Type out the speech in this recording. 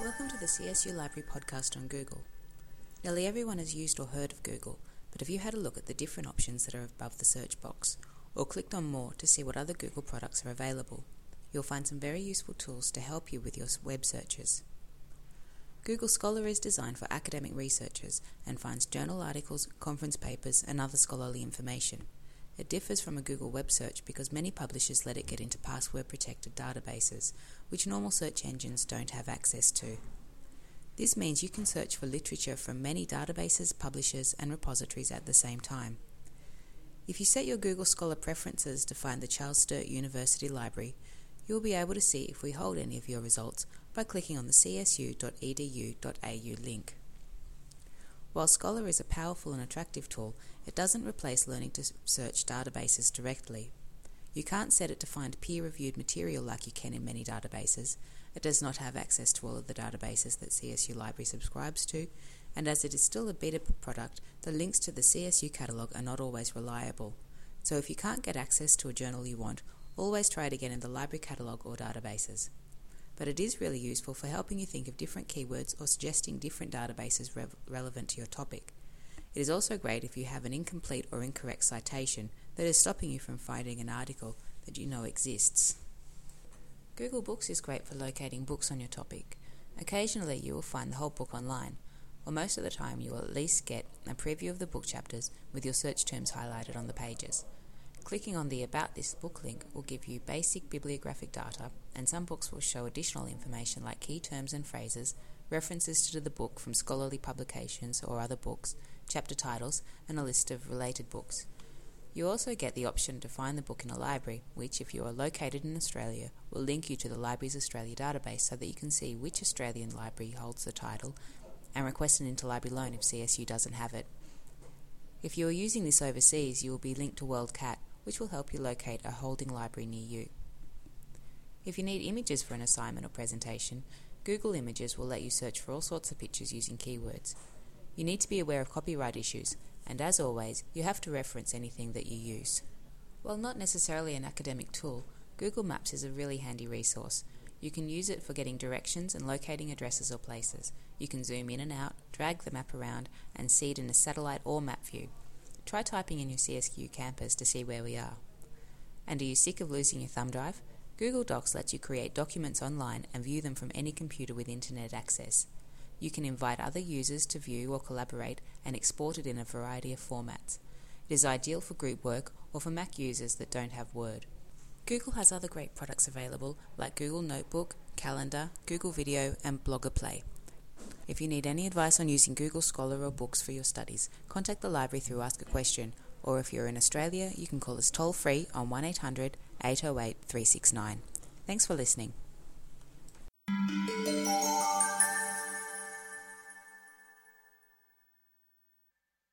Welcome to the CSU Library podcast on Google. Nearly everyone has used or heard of Google, but have you had a look at the different options that are above the search box, or clicked on more to see what other Google products are available? You'll find some very useful tools to help you with your web searches. Google Scholar is designed for academic researchers and finds journal articles, conference papers, and other scholarly information. It differs from a Google web search because many publishers let it get into password protected databases, which normal search engines don't have access to. This means you can search for literature from many databases, publishers, and repositories at the same time. If you set your Google Scholar preferences to find the Charles Sturt University Library, you will be able to see if we hold any of your results by clicking on the csu.edu.au link. While Scholar is a powerful and attractive tool, it doesn't replace learning to search databases directly. You can't set it to find peer reviewed material like you can in many databases. It does not have access to all of the databases that CSU Library subscribes to, and as it is still a beta product, the links to the CSU catalogue are not always reliable. So if you can't get access to a journal you want, always try it again in the library catalogue or databases but it is really useful for helping you think of different keywords or suggesting different databases re- relevant to your topic. It is also great if you have an incomplete or incorrect citation that is stopping you from finding an article that you know exists. Google Books is great for locating books on your topic. Occasionally, you will find the whole book online, or most of the time, you will at least get a preview of the book chapters with your search terms highlighted on the pages. Clicking on the About This book link will give you basic bibliographic data, and some books will show additional information like key terms and phrases, references to the book from scholarly publications or other books, chapter titles, and a list of related books. You also get the option to find the book in a library, which, if you are located in Australia, will link you to the Libraries Australia database so that you can see which Australian library holds the title and request an interlibrary loan if CSU doesn't have it. If you are using this overseas, you will be linked to WorldCat, which will help you locate a holding library near you. If you need images for an assignment or presentation, Google Images will let you search for all sorts of pictures using keywords. You need to be aware of copyright issues, and as always, you have to reference anything that you use. While not necessarily an academic tool, Google Maps is a really handy resource. You can use it for getting directions and locating addresses or places. You can zoom in and out, drag the map around, and see it in a satellite or map view. Try typing in your CSU campus to see where we are. And are you sick of losing your thumb drive? Google Docs lets you create documents online and view them from any computer with internet access. You can invite other users to view or collaborate and export it in a variety of formats. It is ideal for group work or for Mac users that don't have Word. Google has other great products available like Google Notebook, Calendar, Google Video, and Blogger Play. If you need any advice on using Google Scholar or books for your studies, contact the library through Ask a Question, or if you're in Australia, you can call us toll free on 1800 808 369. Thanks for listening.